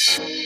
Shh.